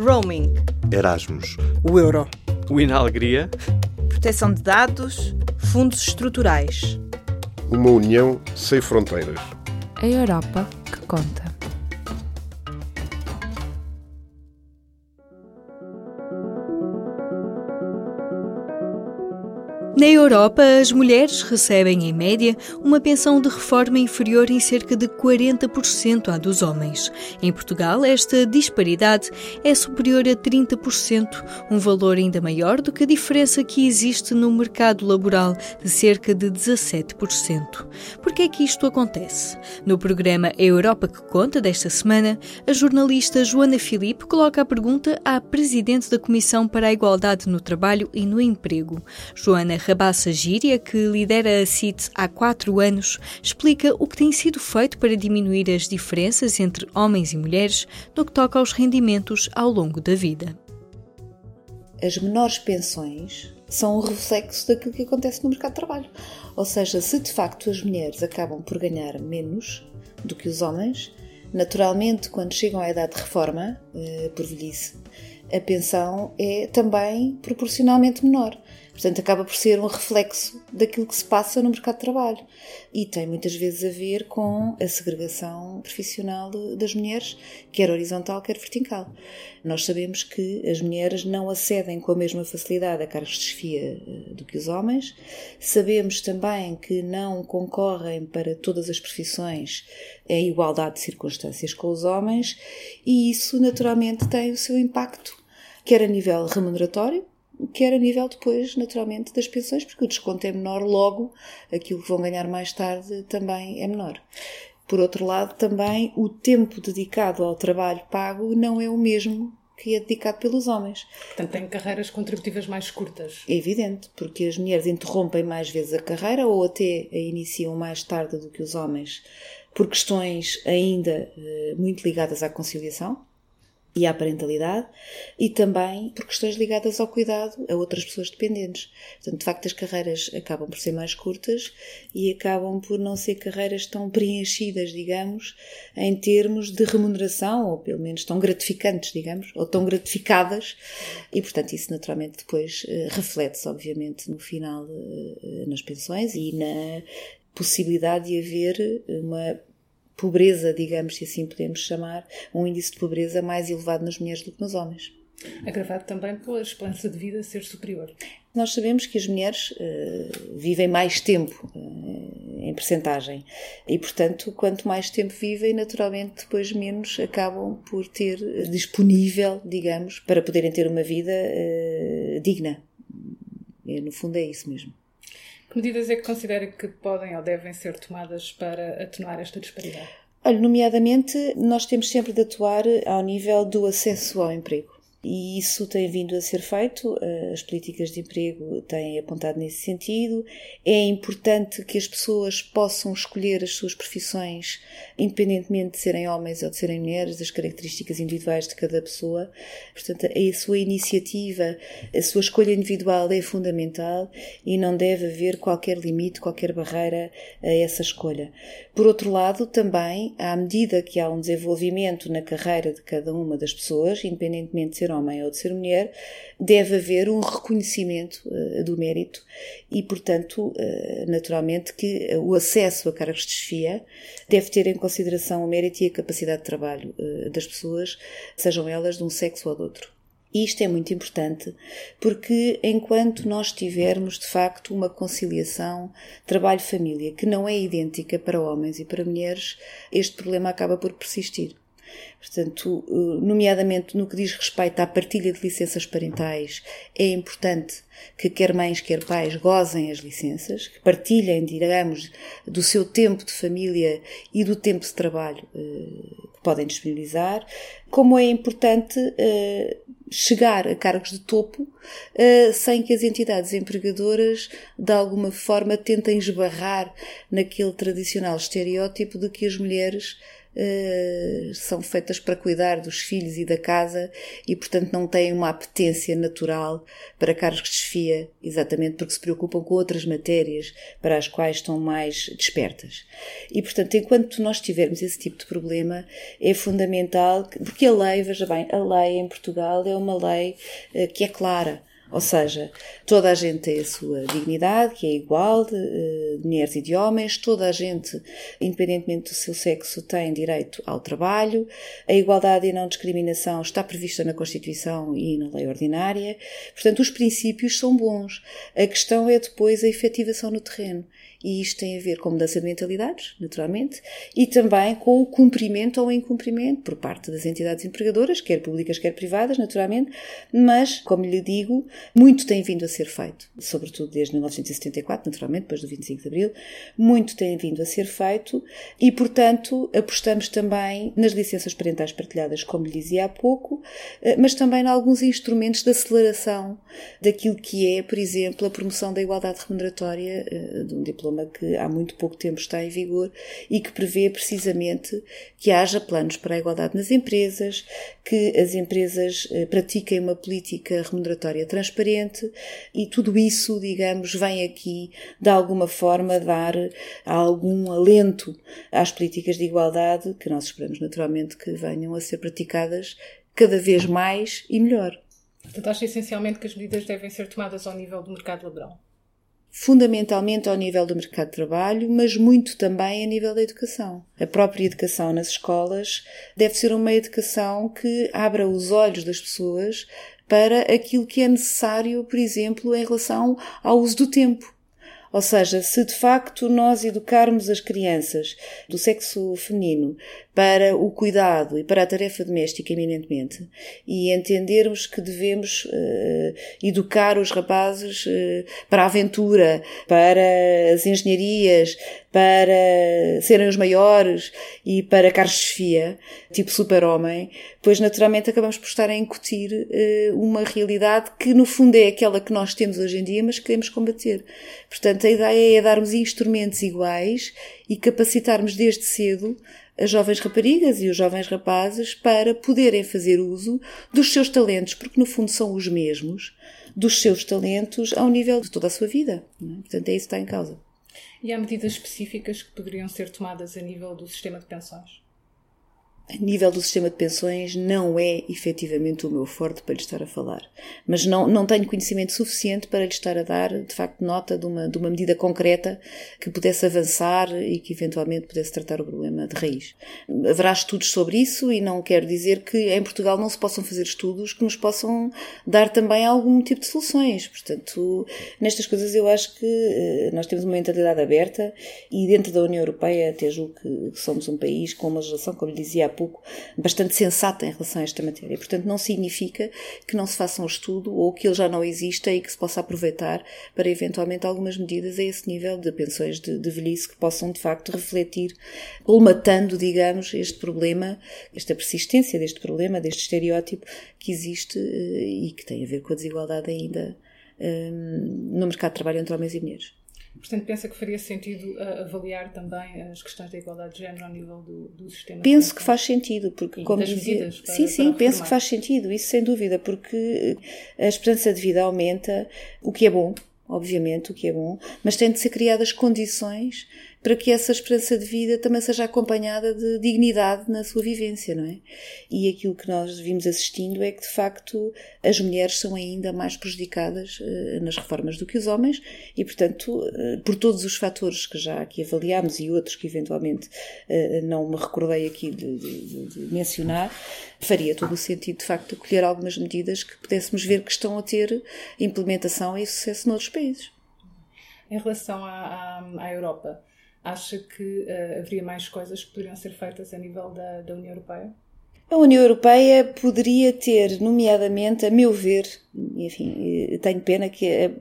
Roaming. Erasmus. O euro. O Inalegria. Proteção de dados. Fundos estruturais. Uma união sem fronteiras. A Europa que conta. Na Europa, as mulheres recebem, em média, uma pensão de reforma inferior em cerca de 40% à dos homens. Em Portugal, esta disparidade é superior a 30%, um valor ainda maior do que a diferença que existe no mercado laboral, de cerca de 17%. Por que é que isto acontece? No programa Europa que Conta desta semana, a jornalista Joana Filipe coloca a pergunta à Presidente da Comissão para a Igualdade no Trabalho e no Emprego. Joana Rabassa Gíria, que lidera a CIT há quatro anos, explica o que tem sido feito para diminuir as diferenças entre homens e mulheres no que toca aos rendimentos ao longo da vida. As menores pensões são um reflexo daquilo que acontece no mercado de trabalho. Ou seja, se de facto as mulheres acabam por ganhar menos do que os homens, naturalmente, quando chegam à idade de reforma, eh, por velhice, a pensão é também proporcionalmente menor. Portanto, acaba por ser um reflexo daquilo que se passa no mercado de trabalho. E tem muitas vezes a ver com a segregação profissional das mulheres, quer horizontal, quer vertical. Nós sabemos que as mulheres não acedem com a mesma facilidade a cargos de chefia eh, do que os homens. Sabemos também que não concorrem para todas as profissões em igualdade de circunstâncias com os homens, e isso naturalmente tem o seu impacto, quer a nível remuneratório, quer a nível depois, naturalmente, das pensões, porque o desconto é menor, logo aquilo que vão ganhar mais tarde também é menor. Por outro lado, também o tempo dedicado ao trabalho pago não é o mesmo que é dedicado pelos homens. Portanto, têm carreiras contributivas mais curtas. É evidente, porque as mulheres interrompem mais vezes a carreira ou até a iniciam mais tarde do que os homens, por questões ainda eh, muito ligadas à conciliação e à parentalidade e também por questões ligadas ao cuidado a outras pessoas dependentes. Portanto, de facto, as carreiras acabam por ser mais curtas e acabam por não ser carreiras tão preenchidas, digamos, em termos de remuneração, ou pelo menos tão gratificantes, digamos, ou tão gratificadas, e portanto isso naturalmente depois eh, reflete-se, obviamente, no final eh, nas pensões e na possibilidade de haver uma pobreza, digamos, se assim podemos chamar, um índice de pobreza mais elevado nas mulheres do que nos homens. Agravado também pela esperança de vida ser superior. Nós sabemos que as mulheres uh, vivem mais tempo uh, em percentagem e, portanto, quanto mais tempo vivem, naturalmente depois menos acabam por ter disponível, digamos, para poderem ter uma vida uh, digna. E, no fundo é isso mesmo. Que medidas é que considera que podem ou devem ser tomadas para atenuar esta disparidade? Olha, nomeadamente, nós temos sempre de atuar ao nível do acesso ao emprego. E isso tem vindo a ser feito, eh, as políticas de emprego têm apontado nesse sentido. É importante que as pessoas possam escolher as suas profissões, independentemente de serem homens ou de serem mulheres, das características individuais de cada pessoa. Portanto, a sua iniciativa, a sua escolha individual é fundamental e não deve haver qualquer limite, qualquer barreira a essa escolha. Por outro lado, também, à medida que há um desenvolvimento na carreira de cada uma das pessoas, independentemente de ser homem ou de ser mulher, deve haver um reconhecimento uh, do mérito e, portanto, uh, naturalmente que o acesso a cargos de chefia deve ter em consideração o mérito e a capacidade de trabalho das pessoas, sejam elas de um sexo ou de outro. Isto é muito importante porque, enquanto nós tivermos de facto uma conciliação trabalho-família que não é idêntica para homens e para mulheres, este problema acaba por persistir. Portanto, eh, nomeadamente no que diz respeito à partilha de licenças parentais, é importante que quer mães, quer pais gozem as licenças, que partilhem, digamos, do seu tempo de família e do tempo de trabalho eh, que podem disponibilizar, como é importante eh, chegar a cargos de topo sem que as entidades empregadoras de alguma forma tentem esbarrar naquele tradicional estereótipo de que as mulheres uh, são feitas para cuidar dos filhos e da casa e, portanto, não têm uma apetência natural para cargos de chefia, exatamente porque se preocupam com outras matérias para as quais estão mais despertas. E, portanto, enquanto nós tivermos esse tipo de problema, é fundamental, porque a lei, veja bem, a lei em Portugal é uma lei uh, que é clara ou seja, toda a gente tem a sua dignidade, que é igual de, eh, de mulheres e de homens, toda a gente, independentemente do seu sexo, tem direito ao trabalho, a igualdade e não discriminação está prevista na Constituição e na lei ordinária. Portanto, os princípios são bons. A questão é depois a efetivação no terreno e isto tem a ver com mudança de mentalidades, naturalmente, e também com o cumprimento ou incumprimento por parte das entidades empregadoras, quer públicas, quer privadas, naturalmente, mas, como lhe digo, muito tem vindo a ser feito, sobretudo desde 1974, naturalmente, depois do 25 de Abril, muito tem vindo a ser feito e, portanto, apostamos também nas licenças parentais partilhadas, como lhe dizia há pouco, eh, mas também em alguns instrumentos de aceleração daquilo que é, por exemplo, a promoção da igualdade remuneratória eh, de um diploma que há muito pouco tempo está em vigor e que prevê precisamente que haja planos para a igualdade nas empresas, que as empresas eh, pratiquem uma política remuneratória transparente e tudo isso, digamos, vem aqui de alguma forma dar algum alento às políticas de igualdade que nós esperamos naturalmente que venham a ser praticadas cada vez mais e melhor. Portanto, acha essencialmente que as medidas devem ser tomadas ao nível do mercado laboral? fundamentalmente ao nível do mercado de trabalho, mas muito também a nível da educação. A própria educação nas escolas deve ser uma educação que abra os olhos das pessoas para aquilo que é necessário, por exemplo, em relação ao uso do tempo. Ou seja, se de facto nós educarmos as crianças do sexo feminino para o cuidado e para a tarefa doméstica eminentemente e entendermos que devemos uh, educar os rapazes uh, para a aventura, para as engenharias, para serem os maiores e para carros chefia, tipo super-homem, pois naturalmente acabamos por estar a incutir uh, uma realidade que no fundo é aquela que nós temos hoje em dia, mas que queremos combater. Portanto, a ideia é darmos instrumentos iguais e capacitarmos desde cedo as jovens raparigas e os jovens rapazes para poderem fazer uso dos seus talentos, porque no fundo são os mesmos, dos seus talentos ao nível de toda a sua vida. É? Portanto, é isso que está em causa. E há medidas específicas que poderiam ser tomadas a nível do sistema de pensões? A nível do sistema de pensões não é efetivamente o meu forte para lhe estar a falar. Mas não, não tenho conhecimento suficiente para lhe estar a dar, de facto, nota de uma, de uma medida concreta que pudesse avançar e que eventualmente pudesse tratar o problema de raiz. Haverá estudos sobre isso e não quero dizer que em Portugal não se possam fazer estudos que nos possam dar também algum tipo de soluções. Portanto, nestas coisas eu acho que eh, nós temos uma mentalidade aberta e dentro da União Europeia até julgo que somos um país com uma legislação, como lhe dizia há pouco, bastante sensata em relação a esta matéria. Portanto, não significa que não se faça um estudo ou que ele já não exista e que se possa aproveitar para eventualmente algumas medidas a esse nível de pensões de, de velhice que possam de facto refletir, colmatando, digamos, este problema, esta persistência deste problema, deste estereótipo que existe eh, e que tem a ver com a desigualdade ainda eh, no mercado de trabalho entre homens e mulheres. Portanto, pensa que faria sentido uh, avaliar também as questões da igualdade de género ao nível do, do sistema? Penso que faz sentido, porque, e como dizia. Para, sim, sim, penso que faz sentido, isso sem dúvida, porque a esperança de vida aumenta, o que é bom, obviamente, o que é bom, mas têm de ser criadas condições para que essa esperança de vida também seja acompanhada de dignidade na sua vivência, não é? E aquilo que nós vimos assistindo é que, de facto, as mulheres são ainda mais prejudicadas uh, nas reformas do que os homens e, portanto, uh, por todos os fatores que já aqui avaliámos e outros que eventualmente uh, não me recordei aqui de, de, de, mencionar, faria todo o sentido, de facto, acolher algumas medidas que pudéssemos ver que estão a ter implementação e sucesso noutros países. Em relação à, à, à Europa, Acha que uh, haveria mais coisas que poderiam ser feitas a nível da, da União Europeia? A União Europeia poderia ter, nomeadamente, a meu ver, enfim, eh, tenho pena que eh,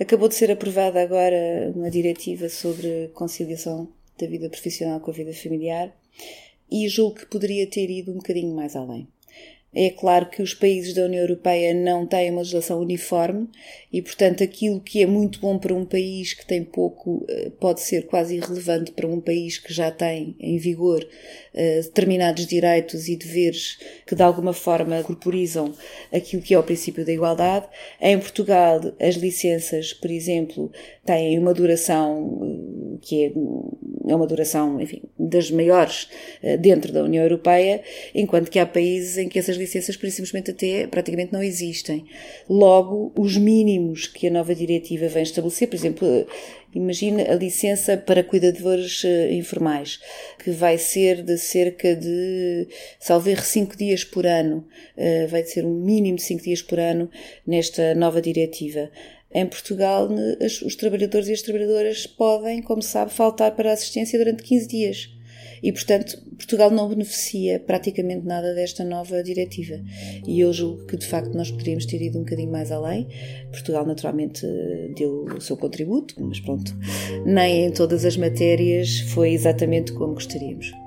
acabou de ser aprovada agora uma diretiva sobre conciliação da vida profissional com a vida familiar e julgo que poderia ter ido um bocadinho mais além. É claro que os países da União Europeia não têm uma legislação uniforme e, portanto, aquilo que é muito bom para um país que tem pouco eh, pode ser quase irrelevante para um país que já tem em vigor eh, determinados direitos e deveres que, de alguma forma, corporizam aquilo que é o princípio da igualdade. Em Portugal, as licenças, por exemplo, têm uma duração eh, que é, é uma duração, enfim, das maiores dentro da União Europeia, enquanto que há países em que essas licenças, por simplesmente até praticamente não existem. Logo, os mínimos que a nova diretiva vem estabelecer, por exemplo, Imagina a licença para cuidadores uh, informais, que vai ser de cerca de, salver 5 dias por ano, uh, vai ser um mínimo de 5 dias por ano nesta nova diretiva. Em Portugal, os trabalhadores e as trabalhadoras podem, como sabe, faltar para a assistência durante 15 dias. E, portanto, Portugal não beneficia praticamente nada desta nova diretiva. E eu julgo que, de facto, nós poderíamos ter ido um bocadinho mais além. Portugal, naturalmente, deu o seu contributo, mas pronto, nem em todas as matérias foi exatamente como gostaríamos.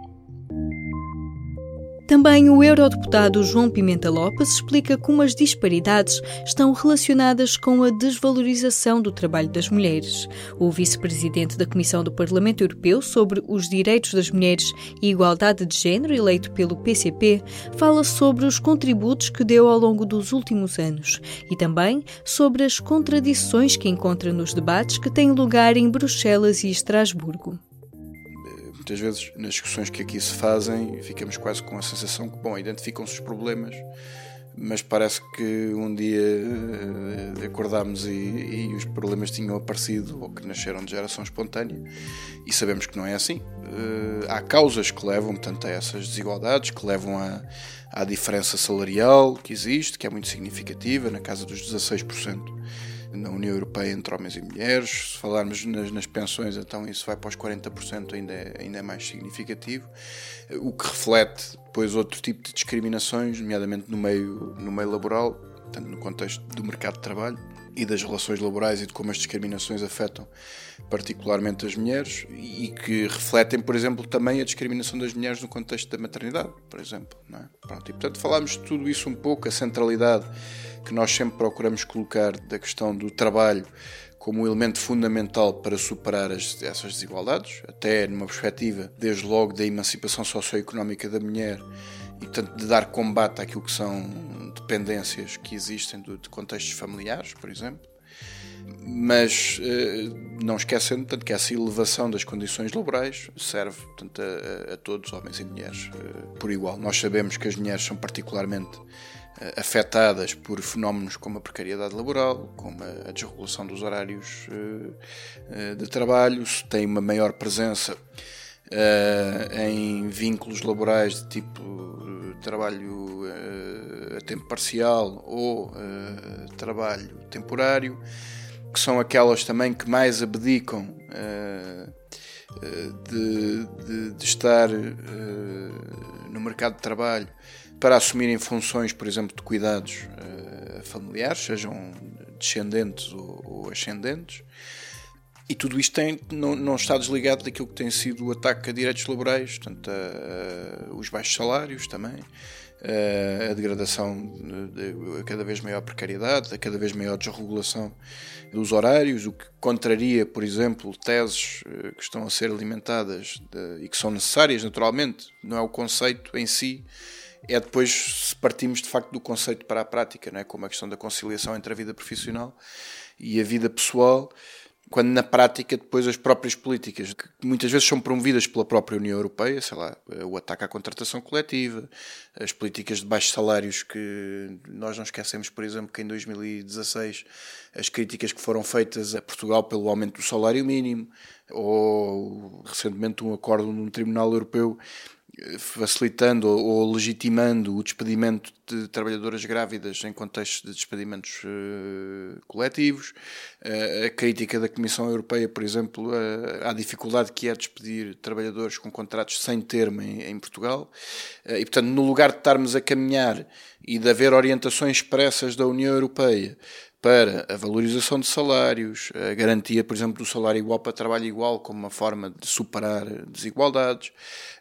Também o eurodeputado João Pimenta Lopes explica como as disparidades estão relacionadas com a desvalorização do trabalho das mulheres. O vice-presidente da Comissão do Parlamento Europeu sobre os Direitos das Mulheres e Igualdade de Gênero, eleito pelo PCP, fala sobre os contributos que deu ao longo dos últimos anos e também sobre as contradições que encontra nos debates que têm lugar em Bruxelas e Estrasburgo muitas vezes nas discussões que aqui se fazem ficamos quase com a sensação que, bom, identificam-se os problemas, mas parece que um dia uh, acordámos e, e, os problemas tinham aparecido ou que nasceram de geração espontânea e sabemos que não é assim. Uh, há causas que levam, portanto, a essas desigualdades, que levam a, à diferença salarial que existe, que é muito significativa, na casa dos 16% na União Europeia entre homens e mulheres. Se falarmos nas, nas pensões, então isso vai para os 40%, ainda é, ainda é mais significativo. O que reflete depois outro tipo de discriminações, nomeadamente no meio, no meio laboral, tanto no contexto do mercado de trabalho e das relações laborais e de como as discriminações afetam particularmente as mulheres e que refletem, por exemplo, também a discriminação das mulheres no contexto da maternidade, por exemplo. Não é? Pronto, e portanto falámos de tudo isso um pouco, a centralidade que nós sempre procuramos colocar da questão do trabalho como um elemento fundamental para superar as, essas desigualdades, até numa perspectiva, desde logo, da emancipação socioeconómica da mulher e, portanto, de dar combate àquilo que são dependências que existem de, de contextos familiares, por exemplo. Mas eh, não esquecendo tanto que essa elevação das condições laborais serve tanto a, a todos, homens e mulheres, eh, por igual. Nós sabemos que as mulheres são particularmente eh, afetadas por fenómenos como a precariedade laboral, como a desregulação dos horários de trabalho, tem uma maior presença em vínculos laborais de tipo trabalho a tempo parcial ou trabalho temporário, que são aquelas também que mais abdicam de, de, de estar no mercado de trabalho para assumirem funções, por exemplo, de cuidados familiares, sejam descendentes ou, ou, ascendentes. E tudo isto tem, não, não, está desligado daquilo que tem sido o ataque a direitos laborais, portanto, a, a, os baixos salários também, a, a degradação, de, a cada vez maior precariedade, a cada vez maior desregulação dos horários, o que contraria, por exemplo, teses eh, que estão a ser alimentadas de, e que são necessárias naturalmente, não é o conceito em si é depois se partimos de facto do conceito para a prática, não é? como a questão da conciliação entre a vida profissional e a vida pessoal, quando na prática depois as próprias políticas, que muitas vezes são promovidas pela própria União Europeia, sei lá, o ataque à contratação coletiva, as políticas de baixos salários que nós não esquecemos, por exemplo, que em 2016 as críticas que foram feitas a Portugal pelo aumento do salário mínimo, ou recentemente um acordo num Tribunal Europeu facilitando ou legitimando o despedimento de trabalhadoras grávidas em contexto de despedimentos uh, coletivos, uh, a crítica da Comissão Europeia, por exemplo, uh, à dificuldade que é despedir trabalhadores com contratos sem termo em, em Portugal, e portanto, no lugar de estarmos a caminhar e de haver orientações expressas da União Europeia para a valorização de salários, a garantia, por exemplo, do salário igual para trabalho igual como uma forma de superar desigualdades,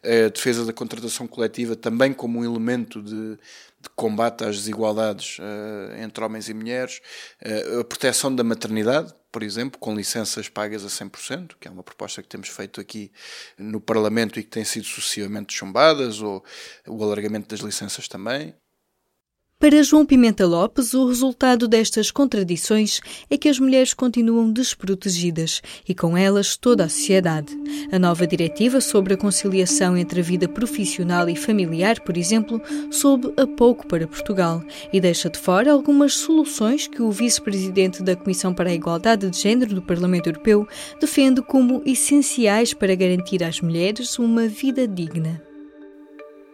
a defesa da contratação coletiva também como um elemento de, de combate às desigualdades uh, entre homens e mulheres, uh, a proteção da maternidade, por exemplo, com licenças pagas a 100%, que é uma proposta que temos feito aqui no Parlamento e que tem sido sucessivamente chumbadas, ou o alargamento das licenças também. Para João Pimenta Lopes, o resultado destas contradições é que as mulheres continuam desprotegidas e com elas toda a sociedade. A nova diretiva sobre a conciliação entre a vida profissional e familiar, por exemplo, soube a pouco para Portugal e deixa de fora algumas soluções que o vice-presidente da Comissão para a Igualdade de Gênero do Parlamento Europeu defende como essenciais para garantir às mulheres uma vida digna.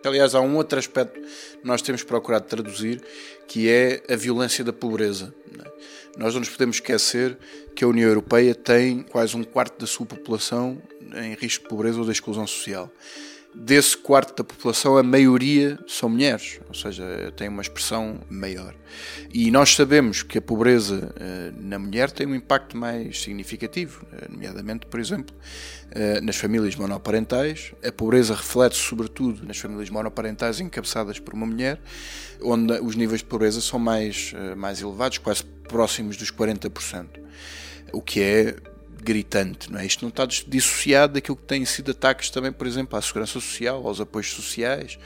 Aliás, há um outro aspecto que nós temos procurado traduzir, que é a violência da pobreza. É? Nós não nos podemos esquecer que a União Europeia tem quase um quarto da sua população em risco de pobreza ou de exclusão social desse quarto da população, a maioria são mulheres, ou seja, tem uma expressão maior. E nós sabemos que a pobreza uh, na mulher tem um impacto mais significativo, uh, nomeadamente, por exemplo, uh, nas famílias monoparentais. A pobreza reflete-se sobretudo nas famílias monoparentais encabeçadas por uma mulher, onde os níveis de pobreza são mais, mais elevados, quase próximos dos 40%. O que é gritante. Não é? Isto não está dissociado daquilo que têm sido ataques também, por exemplo, à segurança social, aos apoios sociais,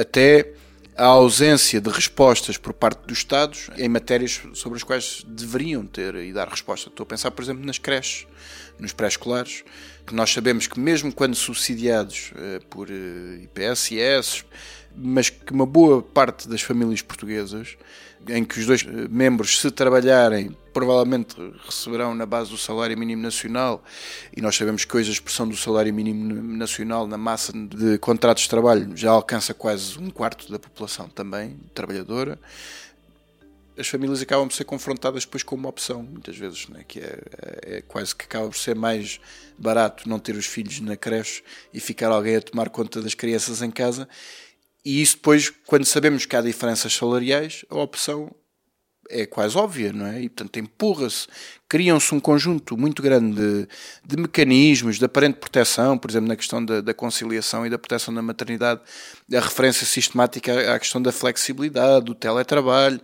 até a ausência de respostas por parte dos Estados em matérias sobre as quais deveriam ter e dar resposta. Estou a pensar, por exemplo, nas creches, nos pré-escolares, que nós sabemos que mesmo quando subsidiados eh, por eh, IPSS, mas que uma boa parte das famílias portuguesas em que os dois eh, membros, se trabalharem, provavelmente receberão na base do salário mínimo nacional, e nós sabemos que hoje a expressão do salário mínimo nacional na massa de contratos de trabalho já alcança quase um quarto da população também trabalhadora. As famílias acabam por ser confrontadas depois com uma opção, muitas vezes, né? que é, é, é quase que acaba por ser mais barato não ter os filhos na creche e ficar alguém a tomar conta das crianças em casa e isso depois, quando sabemos que há diferenças salariais, a opção é quase óbvia, não é? E portanto empurra-se, criam-se um conjunto muito grande de, de, mecanismos de aparente proteção, por exemplo, na questão da, da, conciliação e da proteção da maternidade, a referência sistemática à, questão da flexibilidade, do teletrabalho,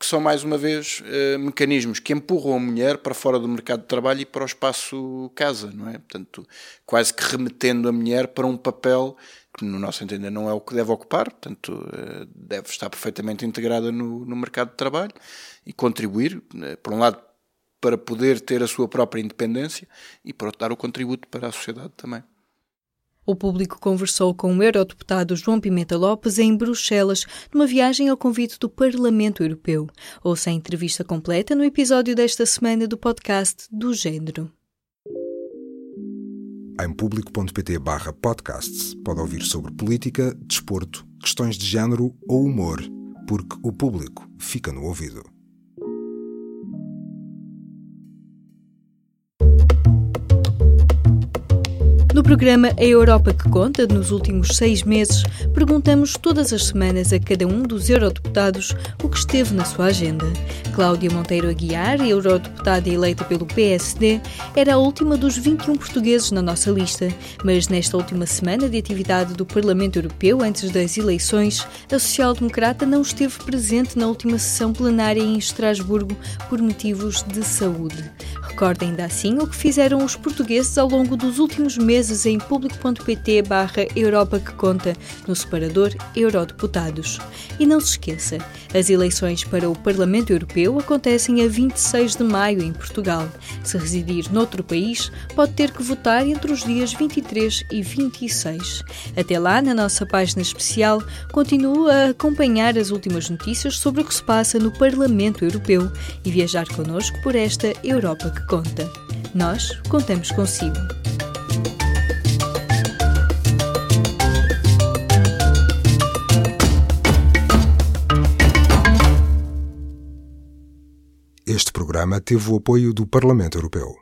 que são mais uma vez eh, mecanismos que empurram a mulher para fora do mercado de trabalho e para o espaço casa, não é? Portanto, quase que remetendo a mulher para um papel que no nosso entender não é o que deve ocupar, portanto eh, deve estar perfeitamente integrada no, no mercado de trabalho e contribuir, eh, por um lado, para poder ter a sua própria independência e outro dar o contributo para a sociedade também. O público conversou com o eurodeputado João Pimenta Lopes em Bruxelas, numa viagem ao convite do Parlamento Europeu. Ouça a entrevista completa no episódio desta semana do podcast do Gênero em público.pt podcasts pode ouvir sobre política, desporto, questões de género ou humor, porque o público fica no ouvido. No programa A Europa que Conta, nos últimos seis meses, perguntamos todas as semanas a cada um dos eurodeputados o que esteve na sua agenda. Cláudia Monteiro Aguiar, eurodeputada eleita pelo PSD, era a última dos 21 portugueses na nossa lista, mas nesta última semana de atividade do Parlamento Europeu antes das eleições, a social-democrata não esteve presente na última sessão plenária em Estrasburgo por motivos de saúde. Recordem ainda assim o que fizeram os portugueses ao longo dos últimos meses vezes em público.pt barra Europa que Conta, no separador Eurodeputados. E não se esqueça, as eleições para o Parlamento Europeu acontecem a 26 de maio em Portugal. Se residir noutro país, pode ter que votar entre os dias 23 e 26. Até lá, na nossa página especial, continue a acompanhar as últimas notícias sobre o que se passa no Parlamento Europeu e viajar connosco por esta Europa que conta. Nós contamos consigo. Programa teve o apoio do Parlamento Europeu.